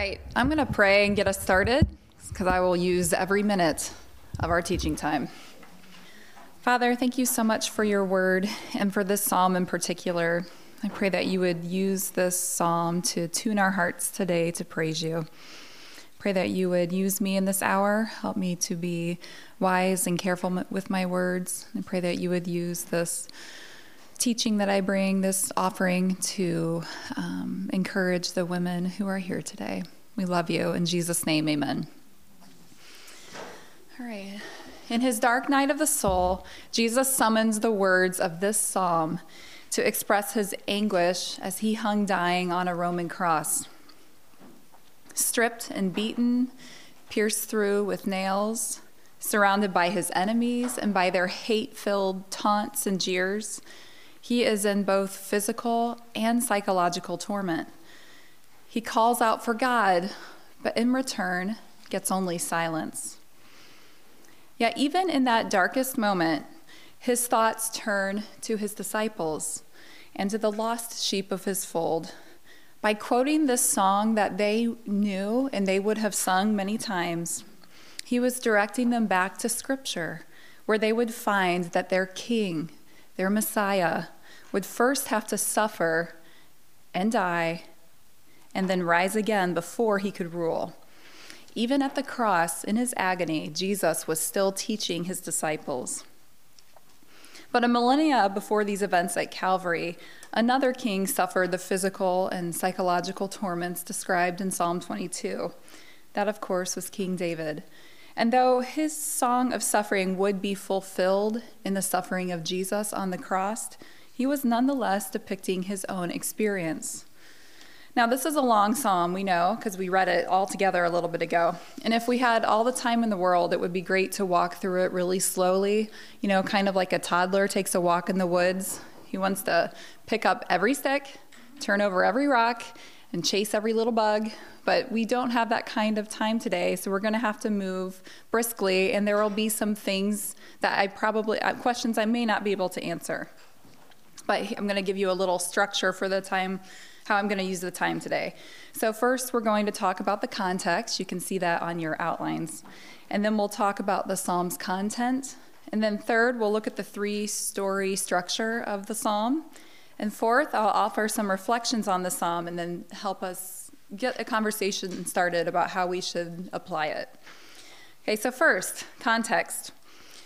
right, I'm going to pray and get us started because I will use every minute of our teaching time. Father, thank you so much for your word and for this psalm in particular. I pray that you would use this psalm to tune our hearts today to praise you. Pray that you would use me in this hour, help me to be wise and careful with my words. I pray that you would use this teaching that I bring, this offering, to um, encourage the women who are here today. We love you. In Jesus' name, amen. All right. In his dark night of the soul, Jesus summons the words of this psalm to express his anguish as he hung dying on a Roman cross. Stripped and beaten, pierced through with nails, surrounded by his enemies and by their hate filled taunts and jeers, he is in both physical and psychological torment. He calls out for God, but in return gets only silence. Yet, even in that darkest moment, his thoughts turn to his disciples and to the lost sheep of his fold. By quoting this song that they knew and they would have sung many times, he was directing them back to Scripture, where they would find that their King, their Messiah, would first have to suffer and die and then rise again before he could rule. Even at the cross, in his agony, Jesus was still teaching his disciples. But a millennia before these events at Calvary, another king suffered the physical and psychological torments described in Psalm 22. That, of course, was King David. And though his song of suffering would be fulfilled in the suffering of Jesus on the cross, he was nonetheless depicting his own experience. Now, this is a long psalm, we know, because we read it all together a little bit ago. And if we had all the time in the world, it would be great to walk through it really slowly, you know, kind of like a toddler takes a walk in the woods. He wants to pick up every stick, turn over every rock, and chase every little bug. But we don't have that kind of time today, so we're going to have to move briskly, and there will be some things that I probably, uh, questions I may not be able to answer. But I'm going to give you a little structure for the time, how I'm going to use the time today. So, first, we're going to talk about the context. You can see that on your outlines. And then we'll talk about the psalm's content. And then, third, we'll look at the three story structure of the psalm. And fourth, I'll offer some reflections on the psalm and then help us get a conversation started about how we should apply it. Okay, so first, context.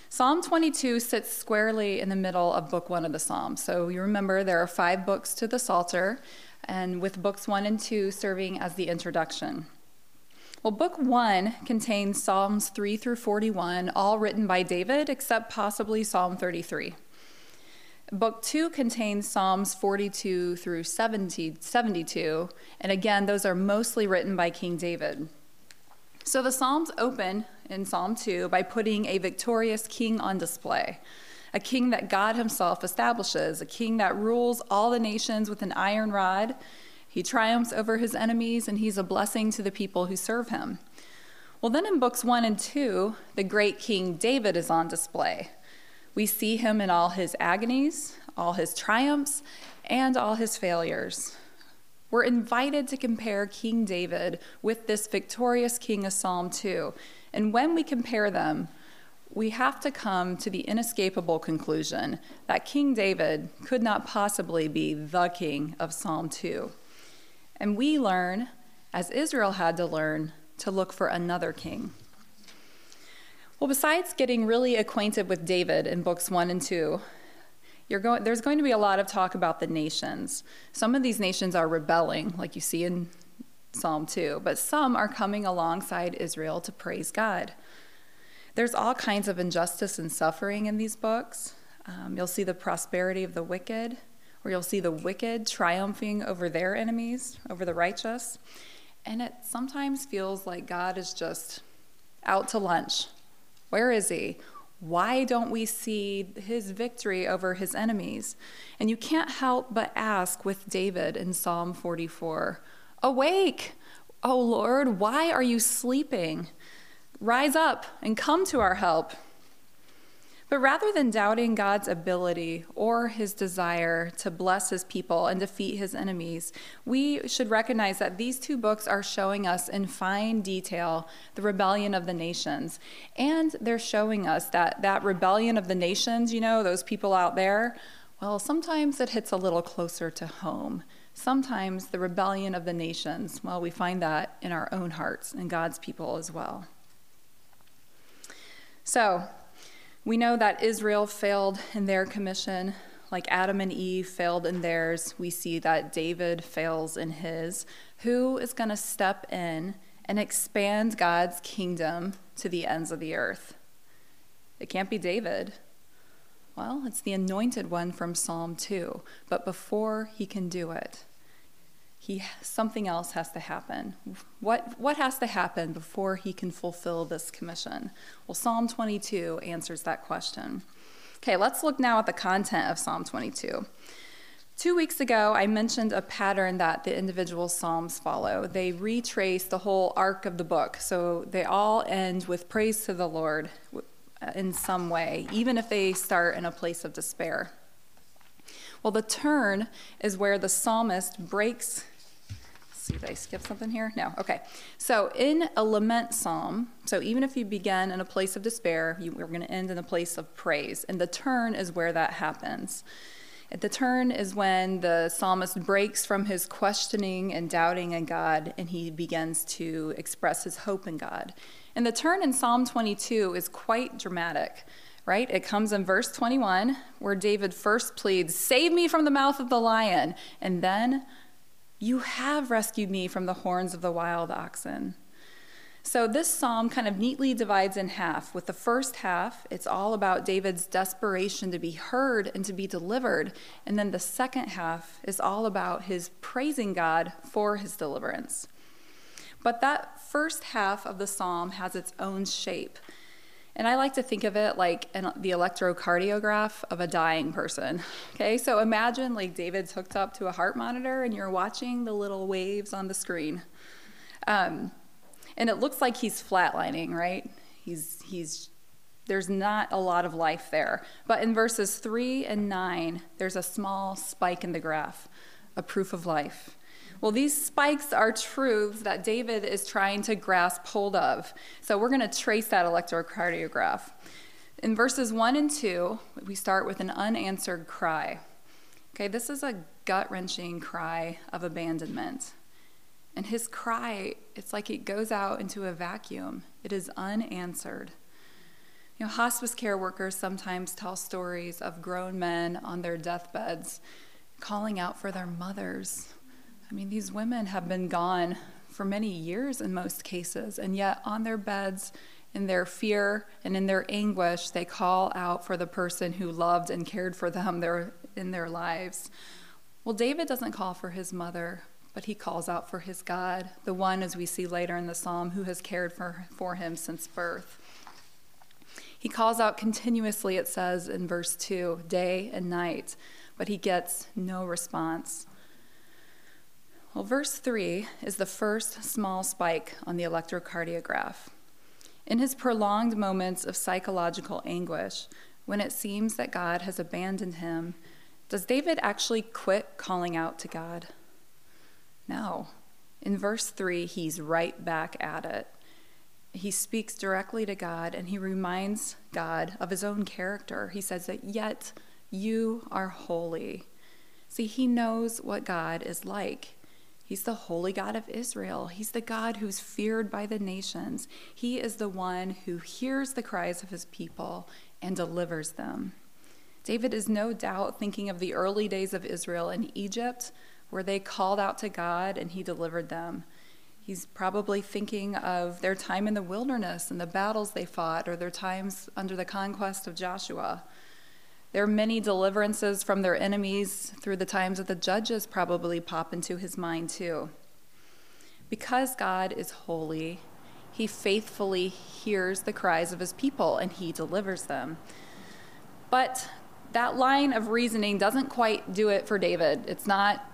Psalm 22 sits squarely in the middle of book one of the Psalms. So you remember there are five books to the Psalter, and with books one and two serving as the introduction. Well, book one contains Psalms 3 through 41, all written by David, except possibly Psalm 33. Book two contains Psalms 42 through 70, 72, and again, those are mostly written by King David. So the Psalms open in Psalm 2 by putting a victorious king on display, a king that God himself establishes, a king that rules all the nations with an iron rod. He triumphs over his enemies, and he's a blessing to the people who serve him. Well, then in books 1 and 2, the great King David is on display. We see him in all his agonies, all his triumphs, and all his failures. We're invited to compare King David with this victorious king of Psalm 2. And when we compare them, we have to come to the inescapable conclusion that King David could not possibly be the king of Psalm 2. And we learn, as Israel had to learn, to look for another king. Well, besides getting really acquainted with David in books one and two, there's going to be a lot of talk about the nations. Some of these nations are rebelling, like you see in Psalm 2, but some are coming alongside Israel to praise God. There's all kinds of injustice and suffering in these books. Um, you'll see the prosperity of the wicked, or you'll see the wicked triumphing over their enemies, over the righteous. And it sometimes feels like God is just out to lunch where is he? Why don't we see his victory over his enemies? And you can't help but ask with David in Psalm 44 Awake, O Lord, why are you sleeping? Rise up and come to our help. But rather than doubting God's ability or his desire to bless his people and defeat his enemies, we should recognize that these two books are showing us in fine detail the rebellion of the nations. And they're showing us that that rebellion of the nations, you know, those people out there, well, sometimes it hits a little closer to home. Sometimes the rebellion of the nations, well, we find that in our own hearts and God's people as well. So, we know that Israel failed in their commission, like Adam and Eve failed in theirs. We see that David fails in his. Who is going to step in and expand God's kingdom to the ends of the earth? It can't be David. Well, it's the anointed one from Psalm 2. But before he can do it, he something else has to happen. What what has to happen before he can fulfill this commission? Well, Psalm 22 answers that question. Okay, let's look now at the content of Psalm 22. Two weeks ago, I mentioned a pattern that the individual Psalms follow. They retrace the whole arc of the book, so they all end with praise to the Lord uh, in some way, even if they start in a place of despair. Well, the turn is where the psalmist breaks see, did I skip something here? No. Okay. So in a lament psalm, so even if you begin in a place of despair, you, we're going to end in a place of praise. And the turn is where that happens. At the turn is when the psalmist breaks from his questioning and doubting in God and he begins to express his hope in God. And the turn in Psalm 22 is quite dramatic, right? It comes in verse 21 where David first pleads, Save me from the mouth of the lion. And then you have rescued me from the horns of the wild oxen. So, this psalm kind of neatly divides in half. With the first half, it's all about David's desperation to be heard and to be delivered. And then the second half is all about his praising God for his deliverance. But that first half of the psalm has its own shape. And I like to think of it like an, the electrocardiograph of a dying person. Okay, so imagine like David's hooked up to a heart monitor and you're watching the little waves on the screen. Um, and it looks like he's flatlining, right? He's, he's, there's not a lot of life there. But in verses three and nine, there's a small spike in the graph, a proof of life. Well, these spikes are truths that David is trying to grasp hold of. So we're going to trace that electrocardiograph. In verses 1 and 2, we start with an unanswered cry. Okay, this is a gut wrenching cry of abandonment. And his cry, it's like it goes out into a vacuum, it is unanswered. You know, hospice care workers sometimes tell stories of grown men on their deathbeds calling out for their mothers I mean, these women have been gone for many years in most cases, and yet on their beds, in their fear and in their anguish, they call out for the person who loved and cared for them their, in their lives. Well, David doesn't call for his mother, but he calls out for his God, the one, as we see later in the psalm, who has cared for, for him since birth. He calls out continuously, it says in verse 2, day and night, but he gets no response. Well, verse 3 is the first small spike on the electrocardiograph. In his prolonged moments of psychological anguish, when it seems that God has abandoned him, does David actually quit calling out to God? No. In verse 3, he's right back at it. He speaks directly to God and he reminds God of his own character. He says that, Yet you are holy. See, he knows what God is like. He's the holy God of Israel. He's the God who's feared by the nations. He is the one who hears the cries of his people and delivers them. David is no doubt thinking of the early days of Israel in Egypt, where they called out to God and he delivered them. He's probably thinking of their time in the wilderness and the battles they fought, or their times under the conquest of Joshua. There are many deliverances from their enemies through the times of the judges, probably pop into his mind too. Because God is holy, he faithfully hears the cries of his people and he delivers them. But that line of reasoning doesn't quite do it for David. It's not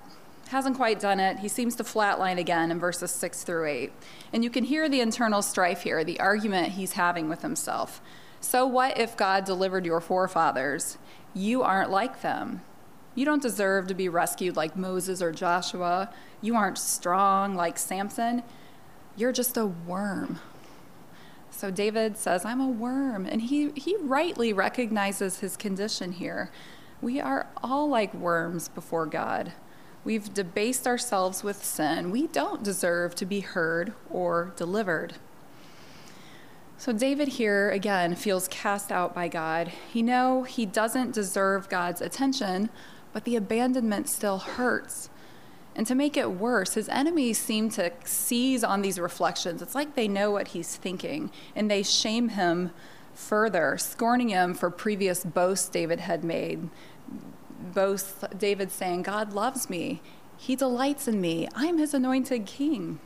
hasn't quite done it. He seems to flatline again in verses 6 through 8. And you can hear the internal strife here, the argument he's having with himself. So, what if God delivered your forefathers? You aren't like them. You don't deserve to be rescued like Moses or Joshua. You aren't strong like Samson. You're just a worm. So David says, I'm a worm. And he, he rightly recognizes his condition here. We are all like worms before God. We've debased ourselves with sin. We don't deserve to be heard or delivered. So David here again feels cast out by God. He know he doesn't deserve God's attention, but the abandonment still hurts. And to make it worse, his enemies seem to seize on these reflections. It's like they know what he's thinking, and they shame him further, scorning him for previous boasts David had made. Boasts David saying, God loves me, he delights in me, I'm his anointed king.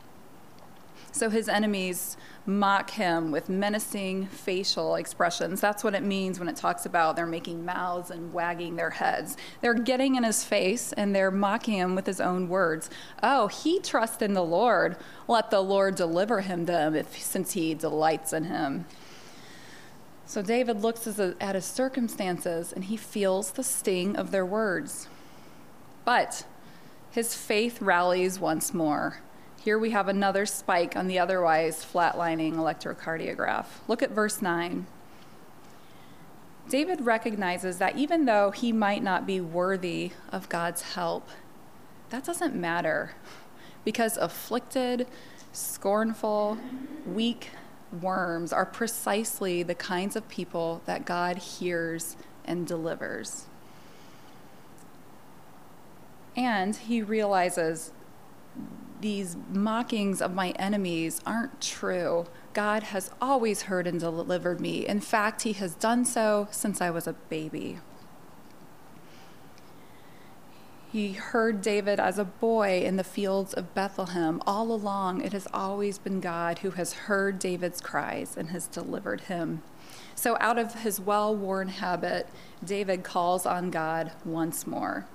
So his enemies mock him with menacing facial expressions. That's what it means when it talks about they're making mouths and wagging their heads. They're getting in his face and they're mocking him with his own words. Oh, he trusts in the Lord. Let the Lord deliver him them if, since he delights in him. So David looks at his circumstances and he feels the sting of their words. But his faith rallies once more. Here we have another spike on the otherwise flatlining electrocardiograph. Look at verse 9. David recognizes that even though he might not be worthy of God's help, that doesn't matter because afflicted, scornful, weak worms are precisely the kinds of people that God hears and delivers. And he realizes these mockings of my enemies aren't true. God has always heard and delivered me. In fact, He has done so since I was a baby. He heard David as a boy in the fields of Bethlehem. All along, it has always been God who has heard David's cries and has delivered him. So, out of his well worn habit, David calls on God once more.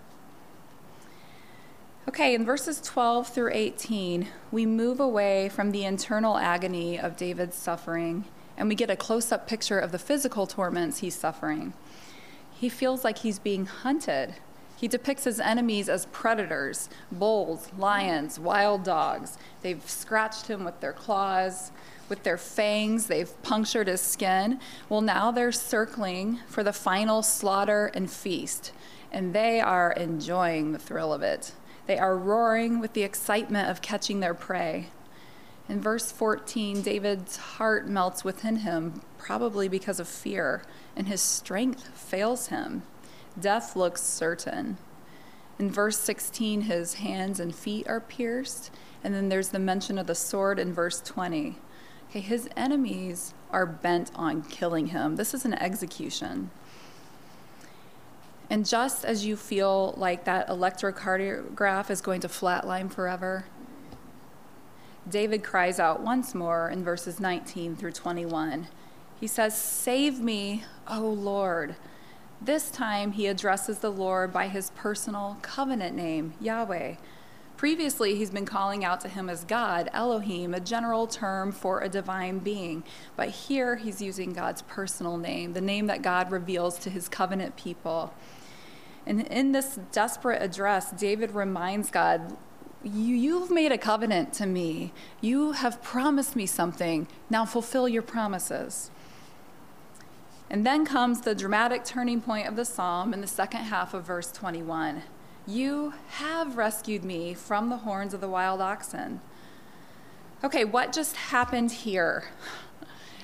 Okay, in verses 12 through 18, we move away from the internal agony of David's suffering and we get a close up picture of the physical torments he's suffering. He feels like he's being hunted. He depicts his enemies as predators bulls, lions, wild dogs. They've scratched him with their claws, with their fangs, they've punctured his skin. Well, now they're circling for the final slaughter and feast, and they are enjoying the thrill of it. They are roaring with the excitement of catching their prey. In verse 14, David's heart melts within him, probably because of fear, and his strength fails him. Death looks certain. In verse 16, his hands and feet are pierced, and then there's the mention of the sword in verse 20. Okay, his enemies are bent on killing him. This is an execution. And just as you feel like that electrocardiograph is going to flatline forever, David cries out once more in verses 19 through 21. He says, Save me, O Lord. This time he addresses the Lord by his personal covenant name, Yahweh. Previously, he's been calling out to him as God, Elohim, a general term for a divine being. But here he's using God's personal name, the name that God reveals to his covenant people. And in this desperate address, David reminds God, you, You've made a covenant to me. You have promised me something. Now fulfill your promises. And then comes the dramatic turning point of the psalm in the second half of verse 21. You have rescued me from the horns of the wild oxen. Okay, what just happened here?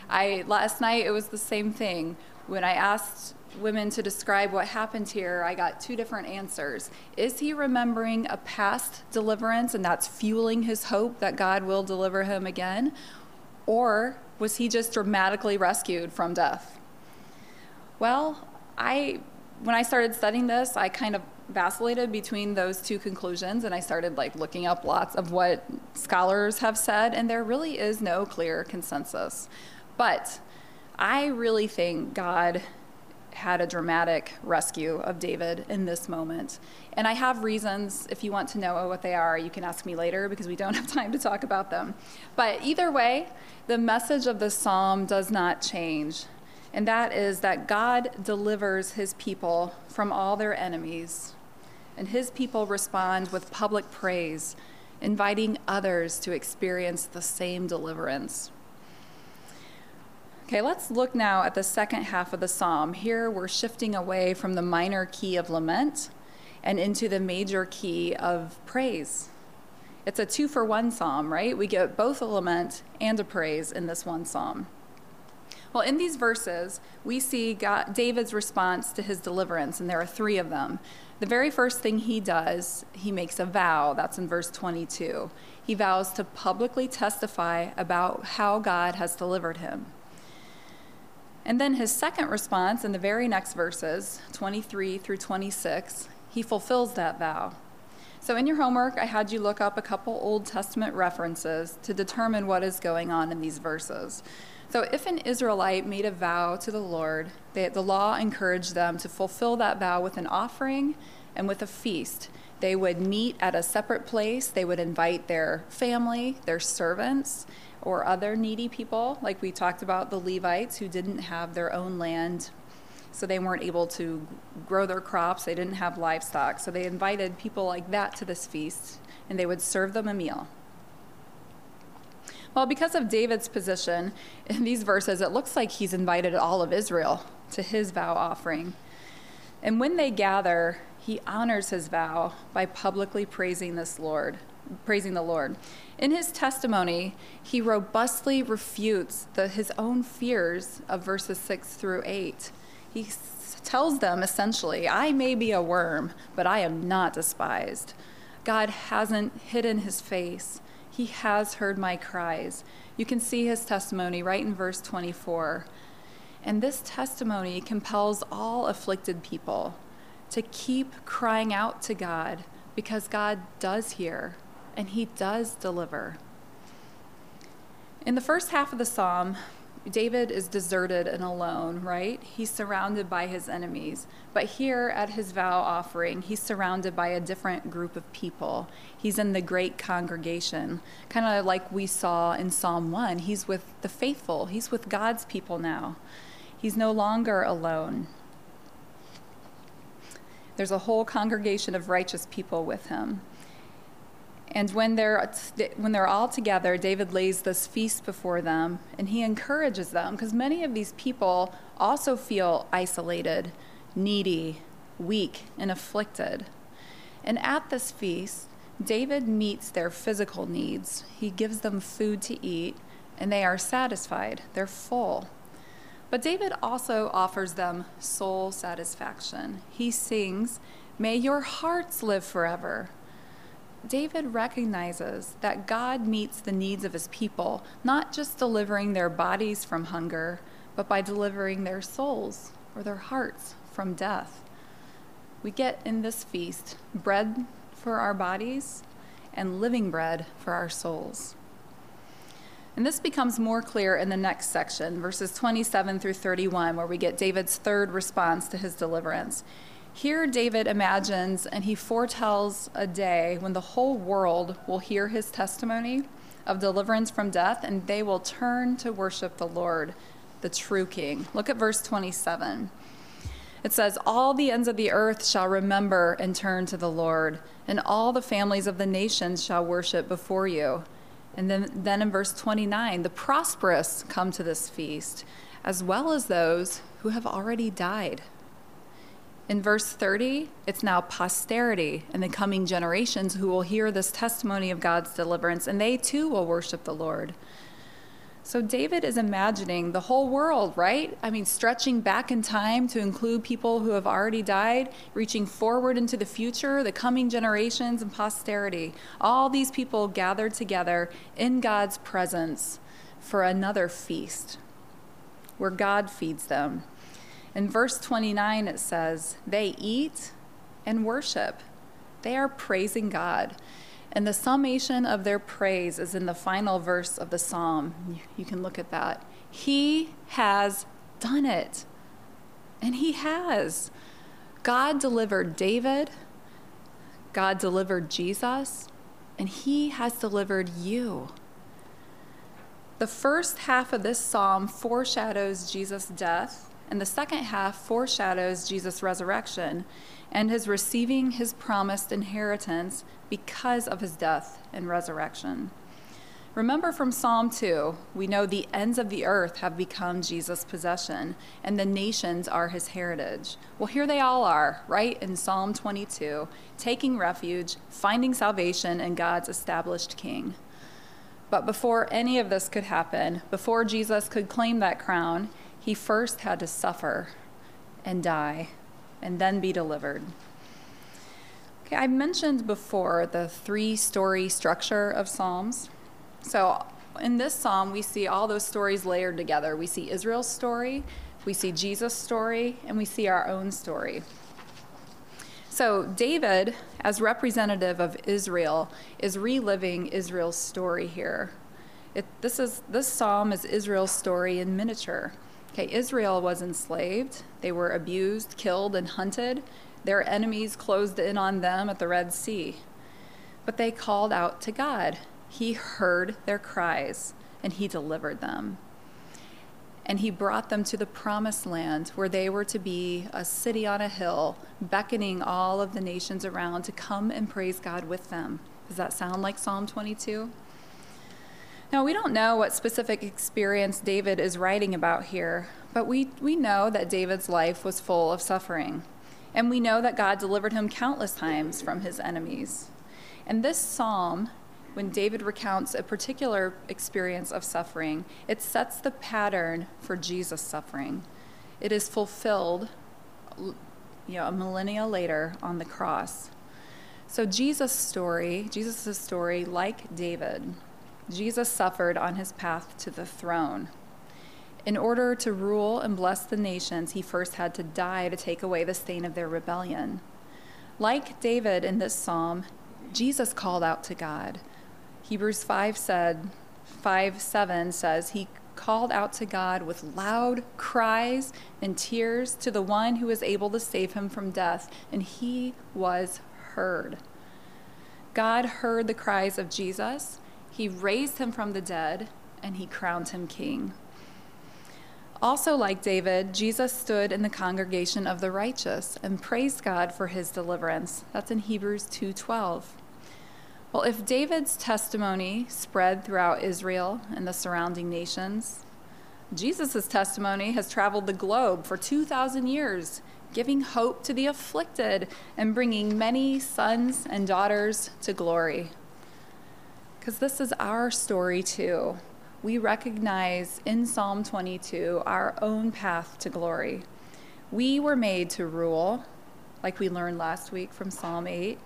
I last night it was the same thing. When I asked women to describe what happened here, I got two different answers. Is he remembering a past deliverance and that's fueling his hope that God will deliver him again? Or was he just dramatically rescued from death? Well, I when I started studying this, I kind of vacillated between those two conclusions and I started like looking up lots of what scholars have said and there really is no clear consensus. But I really think God had a dramatic rescue of David in this moment. And I have reasons, if you want to know what they are, you can ask me later because we don't have time to talk about them. But either way, the message of the psalm does not change. and that is that God delivers his people from all their enemies, and his people respond with public praise, inviting others to experience the same deliverance. Okay, let's look now at the second half of the psalm. Here we're shifting away from the minor key of lament and into the major key of praise. It's a two for one psalm, right? We get both a lament and a praise in this one psalm. Well, in these verses, we see God, David's response to his deliverance, and there are three of them. The very first thing he does, he makes a vow. That's in verse 22. He vows to publicly testify about how God has delivered him. And then his second response in the very next verses, 23 through 26, he fulfills that vow. So in your homework, I had you look up a couple Old Testament references to determine what is going on in these verses. So, if an Israelite made a vow to the Lord, they, the law encouraged them to fulfill that vow with an offering and with a feast. They would meet at a separate place. They would invite their family, their servants, or other needy people, like we talked about the Levites who didn't have their own land, so they weren't able to grow their crops. They didn't have livestock. So they invited people like that to this feast, and they would serve them a meal. Well, because of David's position in these verses, it looks like he's invited all of Israel to his vow offering. And when they gather, he honors his vow by publicly praising this Lord, praising the Lord. In his testimony, he robustly refutes the, his own fears of verses 6 through 8. He tells them essentially, I may be a worm, but I am not despised. God hasn't hidden his face. He has heard my cries. You can see his testimony right in verse 24. And this testimony compels all afflicted people to keep crying out to God because God does hear and he does deliver. In the first half of the psalm, David is deserted and alone, right? He's surrounded by his enemies. But here at his vow offering, he's surrounded by a different group of people. He's in the great congregation, kind of like we saw in Psalm 1. He's with the faithful, he's with God's people now. He's no longer alone. There's a whole congregation of righteous people with him. And when they're, when they're all together, David lays this feast before them and he encourages them because many of these people also feel isolated, needy, weak, and afflicted. And at this feast, David meets their physical needs. He gives them food to eat, and they are satisfied. They're full. But David also offers them soul satisfaction. He sings, May your hearts live forever. David recognizes that God meets the needs of his people, not just delivering their bodies from hunger, but by delivering their souls or their hearts from death. We get in this feast bread for our bodies and living bread for our souls. And this becomes more clear in the next section, verses 27 through 31, where we get David's third response to his deliverance. Here, David imagines and he foretells a day when the whole world will hear his testimony of deliverance from death and they will turn to worship the Lord, the true King. Look at verse 27. It says, All the ends of the earth shall remember and turn to the Lord, and all the families of the nations shall worship before you. And then, then in verse 29, the prosperous come to this feast, as well as those who have already died. In verse 30, it's now posterity and the coming generations who will hear this testimony of God's deliverance, and they too will worship the Lord. So David is imagining the whole world, right? I mean, stretching back in time to include people who have already died, reaching forward into the future, the coming generations and posterity. All these people gathered together in God's presence for another feast where God feeds them. In verse 29, it says, They eat and worship. They are praising God. And the summation of their praise is in the final verse of the psalm. You can look at that. He has done it. And he has. God delivered David, God delivered Jesus, and he has delivered you. The first half of this psalm foreshadows Jesus' death and the second half foreshadows Jesus' resurrection and his receiving his promised inheritance because of his death and resurrection. Remember from Psalm 2, we know the ends of the earth have become Jesus' possession, and the nations are his heritage. Well, here they all are, right in Psalm 22, taking refuge, finding salvation in God's established king. But before any of this could happen, before Jesus could claim that crown, he first had to suffer and die and then be delivered. Okay, I mentioned before the three story structure of Psalms. So in this psalm, we see all those stories layered together. We see Israel's story, we see Jesus' story, and we see our own story. So, David, as representative of Israel, is reliving Israel's story here. It, this, is, this psalm is Israel's story in miniature. Okay, Israel was enslaved, they were abused, killed, and hunted. Their enemies closed in on them at the Red Sea. But they called out to God he heard their cries and he delivered them. And he brought them to the promised land where they were to be a city on a hill, beckoning all of the nations around to come and praise God with them. Does that sound like Psalm 22? Now, we don't know what specific experience David is writing about here, but we, we know that David's life was full of suffering. And we know that God delivered him countless times from his enemies. And this psalm when David recounts a particular experience of suffering, it sets the pattern for Jesus' suffering. It is fulfilled, you know, a millennia later on the cross. So Jesus' story, Jesus' story, like David, Jesus suffered on his path to the throne. In order to rule and bless the nations, he first had to die to take away the stain of their rebellion. Like David in this psalm, Jesus called out to God. Hebrews 5 said, 5 7 says, He called out to God with loud cries and tears to the one who was able to save him from death, and he was heard. God heard the cries of Jesus, he raised him from the dead, and he crowned him king. Also, like David, Jesus stood in the congregation of the righteous and praised God for his deliverance. That's in Hebrews 2:12. Well, if David's testimony spread throughout Israel and the surrounding nations, Jesus' testimony has traveled the globe for 2,000 years, giving hope to the afflicted and bringing many sons and daughters to glory. Because this is our story too. We recognize in Psalm 22 our own path to glory. We were made to rule, like we learned last week from Psalm 8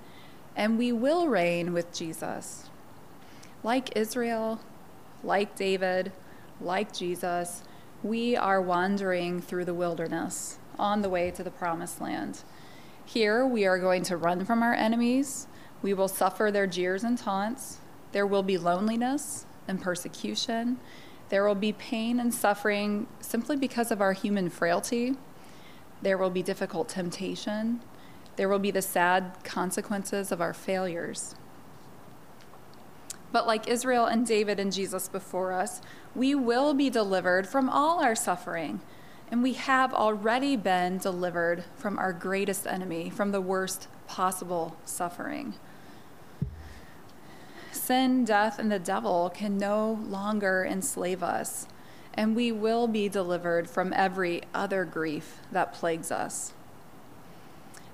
and we will reign with Jesus. Like Israel, like David, like Jesus, we are wandering through the wilderness on the way to the promised land. Here, we are going to run from our enemies. We will suffer their jeers and taunts. There will be loneliness and persecution. There will be pain and suffering simply because of our human frailty. There will be difficult temptation there will be the sad consequences of our failures. But like Israel and David and Jesus before us, we will be delivered from all our suffering. And we have already been delivered from our greatest enemy, from the worst possible suffering. Sin, death, and the devil can no longer enslave us, and we will be delivered from every other grief that plagues us.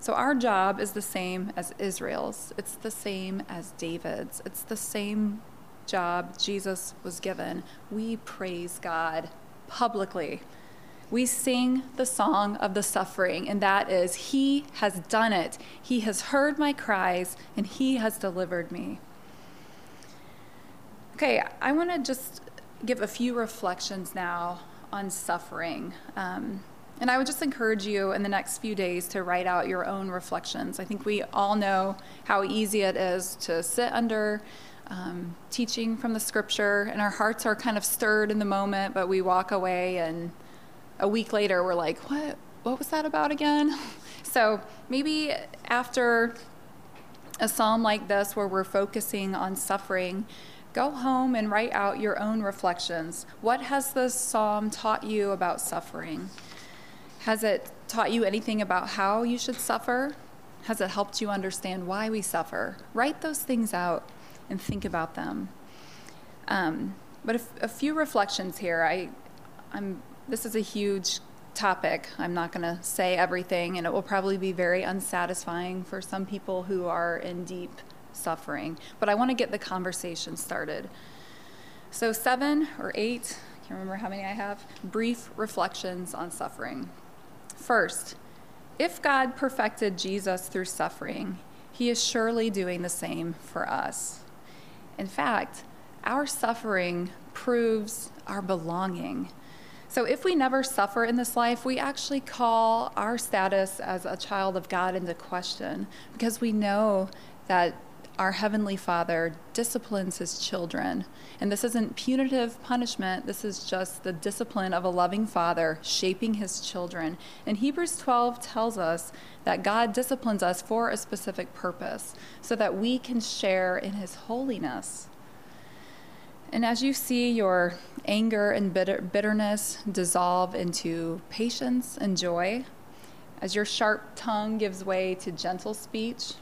So our job is the same as Israel's, it's the same as David's, it's the same job Jesus was given. We praise God publicly. We sing the song of the suffering, and that is, He has done it. He has heard my cries, and He has delivered me. Okay, I want to just give a few reflections now on suffering. Um, and I would just encourage you in the next few days to write out your own reflections. I think we all know how easy it is to sit under um, teaching from the scripture, and our hearts are kind of stirred in the moment, but we walk away, and a week later we're like, what? What was that about again? so maybe after a psalm like this, where we're focusing on suffering, go home and write out your own reflections. What has this psalm taught you about suffering? Has it taught you anything about how you should suffer? Has it helped you understand why we suffer? Write those things out and think about them. Um, but a, a few reflections here. I, I'm. This is a huge topic. I'm not going to say everything, and it will probably be very unsatisfying for some people who are in deep suffering. But I want to get the conversation started. So, seven or eight, I can't remember how many I have, brief reflections on suffering. First, if God perfected Jesus through suffering, he is surely doing the same for us. In fact, our suffering proves our belonging. So, if we never suffer in this life, we actually call our status as a child of God into question because we know that our Heavenly Father disciplines His children. And this isn't punitive punishment, this is just the discipline of a loving Father shaping His children. And Hebrews 12 tells us that God disciplines us for a specific purpose so that we can share in His holiness. And as you see your anger and bitter, bitterness dissolve into patience and joy, as your sharp tongue gives way to gentle speech,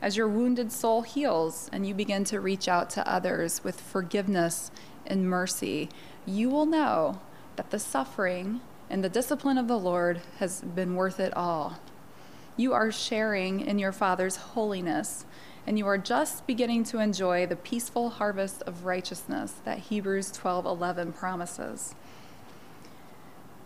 as your wounded soul heals and you begin to reach out to others with forgiveness and mercy, you will know that the suffering and the discipline of the Lord has been worth it all. You are sharing in your Father's holiness, and you are just beginning to enjoy the peaceful harvest of righteousness that Hebrews 12:11 promises.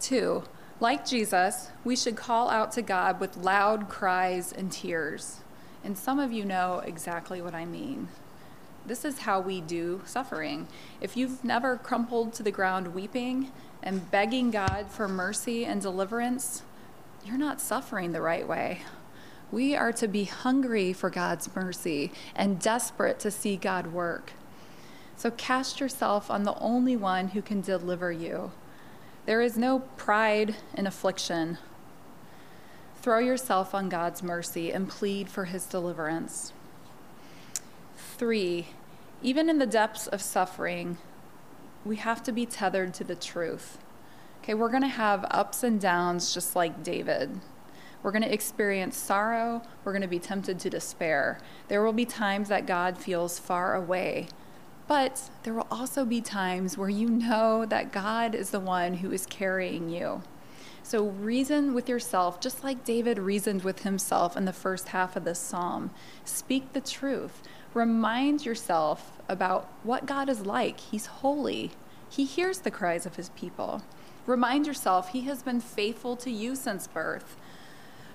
2. Like Jesus, we should call out to God with loud cries and tears. And some of you know exactly what I mean. This is how we do suffering. If you've never crumpled to the ground weeping and begging God for mercy and deliverance, you're not suffering the right way. We are to be hungry for God's mercy and desperate to see God work. So cast yourself on the only one who can deliver you. There is no pride in affliction, Throw yourself on God's mercy and plead for his deliverance. Three, even in the depths of suffering, we have to be tethered to the truth. Okay, we're going to have ups and downs just like David. We're going to experience sorrow. We're going to be tempted to despair. There will be times that God feels far away. But there will also be times where you know that God is the one who is carrying you. So reason with yourself, just like David reasoned with himself in the first half of this psalm. Speak the truth. Remind yourself about what God is like. He's holy, He hears the cries of His people. Remind yourself He has been faithful to you since birth.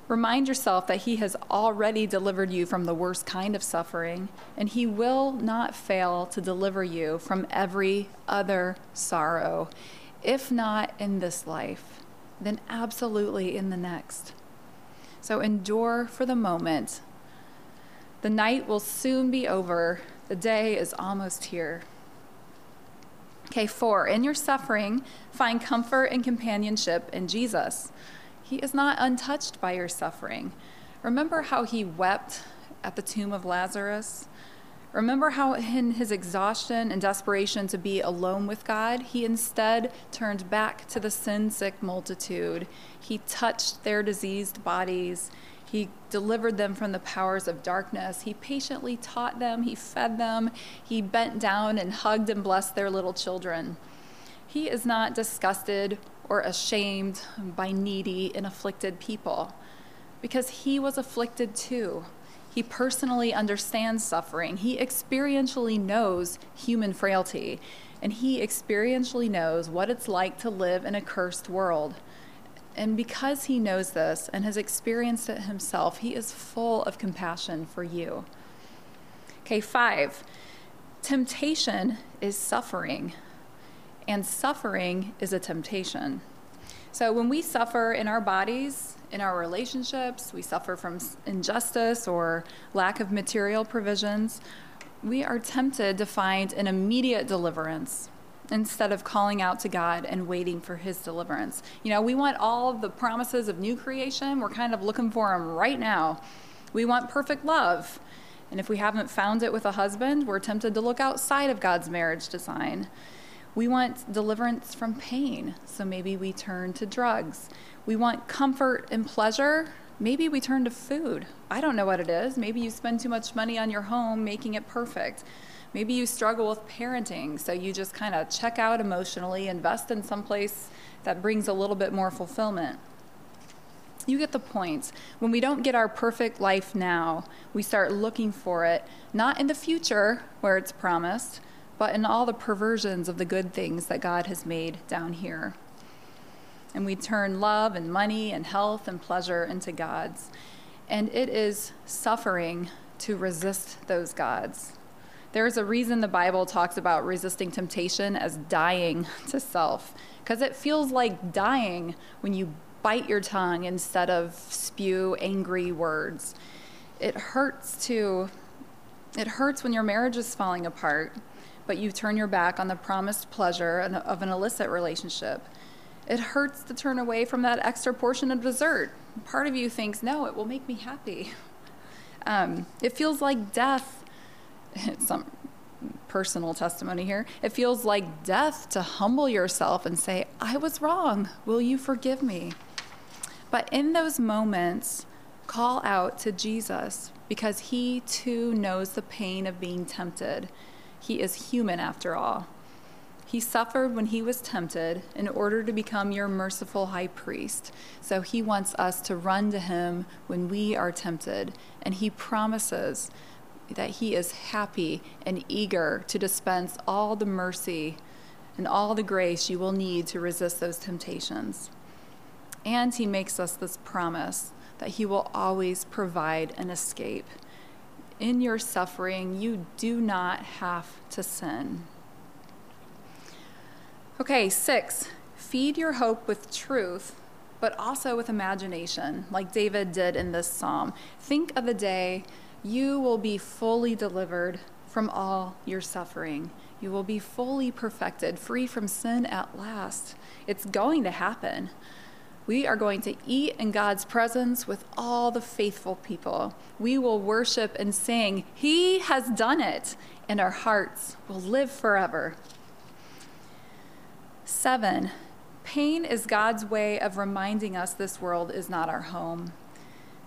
Remind yourself that He has already delivered you from the worst kind of suffering, and He will not fail to deliver you from every other sorrow, if not in this life then absolutely in the next. So endure for the moment. The night will soon be over, the day is almost here. Okay, four, in your suffering, find comfort and companionship in Jesus. He is not untouched by your suffering. Remember how he wept at the tomb of Lazarus? Remember how, in his exhaustion and desperation to be alone with God, he instead turned back to the sin sick multitude. He touched their diseased bodies. He delivered them from the powers of darkness. He patiently taught them. He fed them. He bent down and hugged and blessed their little children. He is not disgusted or ashamed by needy and afflicted people because he was afflicted too. He personally understands suffering. He experientially knows human frailty. And he experientially knows what it's like to live in a cursed world. And because he knows this and has experienced it himself, he is full of compassion for you. Okay, five, temptation is suffering, and suffering is a temptation. So when we suffer in our bodies, in our relationships, we suffer from injustice or lack of material provisions, we are tempted to find an immediate deliverance instead of calling out to God and waiting for his deliverance. You know, we want all the promises of new creation, we're kind of looking for them right now. We want perfect love. And if we haven't found it with a husband, we're tempted to look outside of God's marriage design. We want deliverance from pain, so maybe we turn to drugs. We want comfort and pleasure, maybe we turn to food. I don't know what it is. Maybe you spend too much money on your home making it perfect. Maybe you struggle with parenting, so you just kind of check out emotionally, invest in some place that brings a little bit more fulfillment. You get the point. When we don't get our perfect life now, we start looking for it, not in the future where it's promised, but in all the perversions of the good things that God has made down here. And we turn love and money and health and pleasure into gods. And it is suffering to resist those gods. There's a reason the Bible talks about resisting temptation as dying to self, because it feels like dying when you bite your tongue instead of spew angry words. It hurts to it hurts when your marriage is falling apart but you turn your back on the promised pleasure of an illicit relationship. It hurts to turn away from that extra portion of dessert. Part of you thinks, no, it will make me happy. Um, it feels like death. Some personal testimony here. It feels like death to humble yourself and say, I was wrong. Will you forgive me? But in those moments, call out to Jesus because he too knows the pain of being tempted. He is human after all. He suffered when he was tempted in order to become your merciful high priest. So he wants us to run to him when we are tempted. And he promises that he is happy and eager to dispense all the mercy and all the grace you will need to resist those temptations. And he makes us this promise that he will always provide an escape in your suffering, you do not have to sin. Okay, six, feed your hope with truth, but also with imagination, like David did in this psalm. Think of the day you will be fully delivered from all your suffering. You will be fully perfected, free from sin at last. It's going to happen we are going to eat in God's presence with all the faithful people. We will worship and sing, He has done it, and our hearts will live forever. Seven, pain is God's way of reminding us this world is not our home.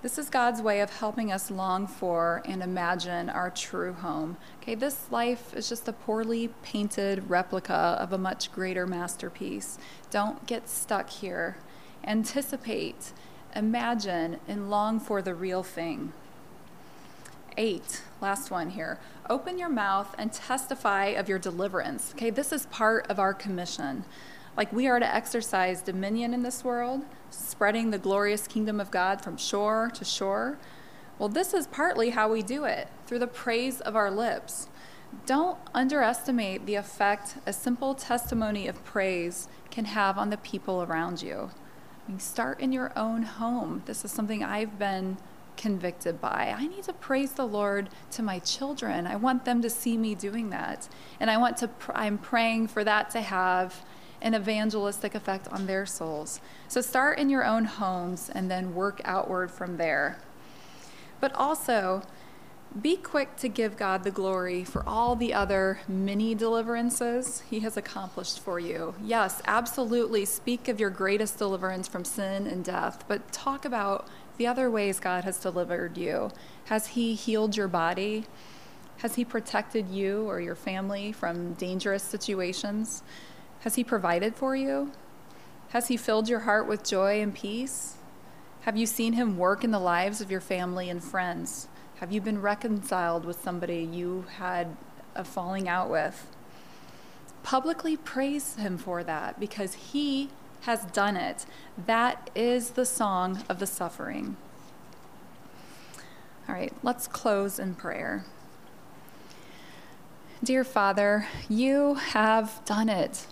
This is God's way of helping us long for and imagine our true home. Okay, this life is just a poorly painted replica of a much greater masterpiece. Don't get stuck here anticipate, imagine, and long for the real thing. Eight, last one here. Open your mouth and testify of your deliverance. Okay, this is part of our commission. Like we are to exercise dominion in this world, spreading the glorious kingdom of God from shore to shore. Well, this is partly how we do it through the praise of our lips. Don't underestimate the effect a simple testimony of praise can have on the people around you start in your own home. This is something I've been convicted by. I need to praise the Lord to my children. I want them to see me doing that. And I want to I'm praying for that to have an evangelistic effect on their souls. So start in your own homes and then work outward from there. But also be quick to give God the glory for all the other many deliverances He has accomplished for you. Yes, absolutely speak of your greatest deliverance from sin and death, but talk about the other ways God has delivered you. Has He healed your body? Has He protected you or your family from dangerous situations? Has He provided for you? Has He filled your heart with joy and peace? Have you seen Him work in the lives of your family and friends? Have you been reconciled with somebody you had a falling out with? Publicly praise him for that because he has done it. That is the song of the suffering. All right, let's close in prayer. Dear Father, you have done it.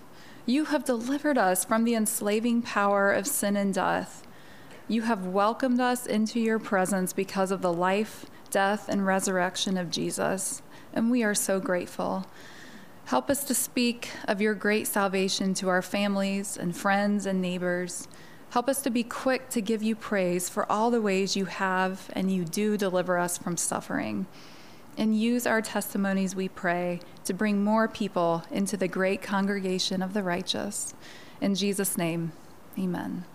You have delivered us from the enslaving power of sin and death. You have welcomed us into your presence because of the life death, and resurrection of Jesus, and we are so grateful. Help us to speak of your great salvation to our families and friends and neighbors. Help us to be quick to give you praise for all the ways you have and you do deliver us from suffering. and use our testimonies, we pray, to bring more people into the great congregation of the righteous. In Jesus' name, amen.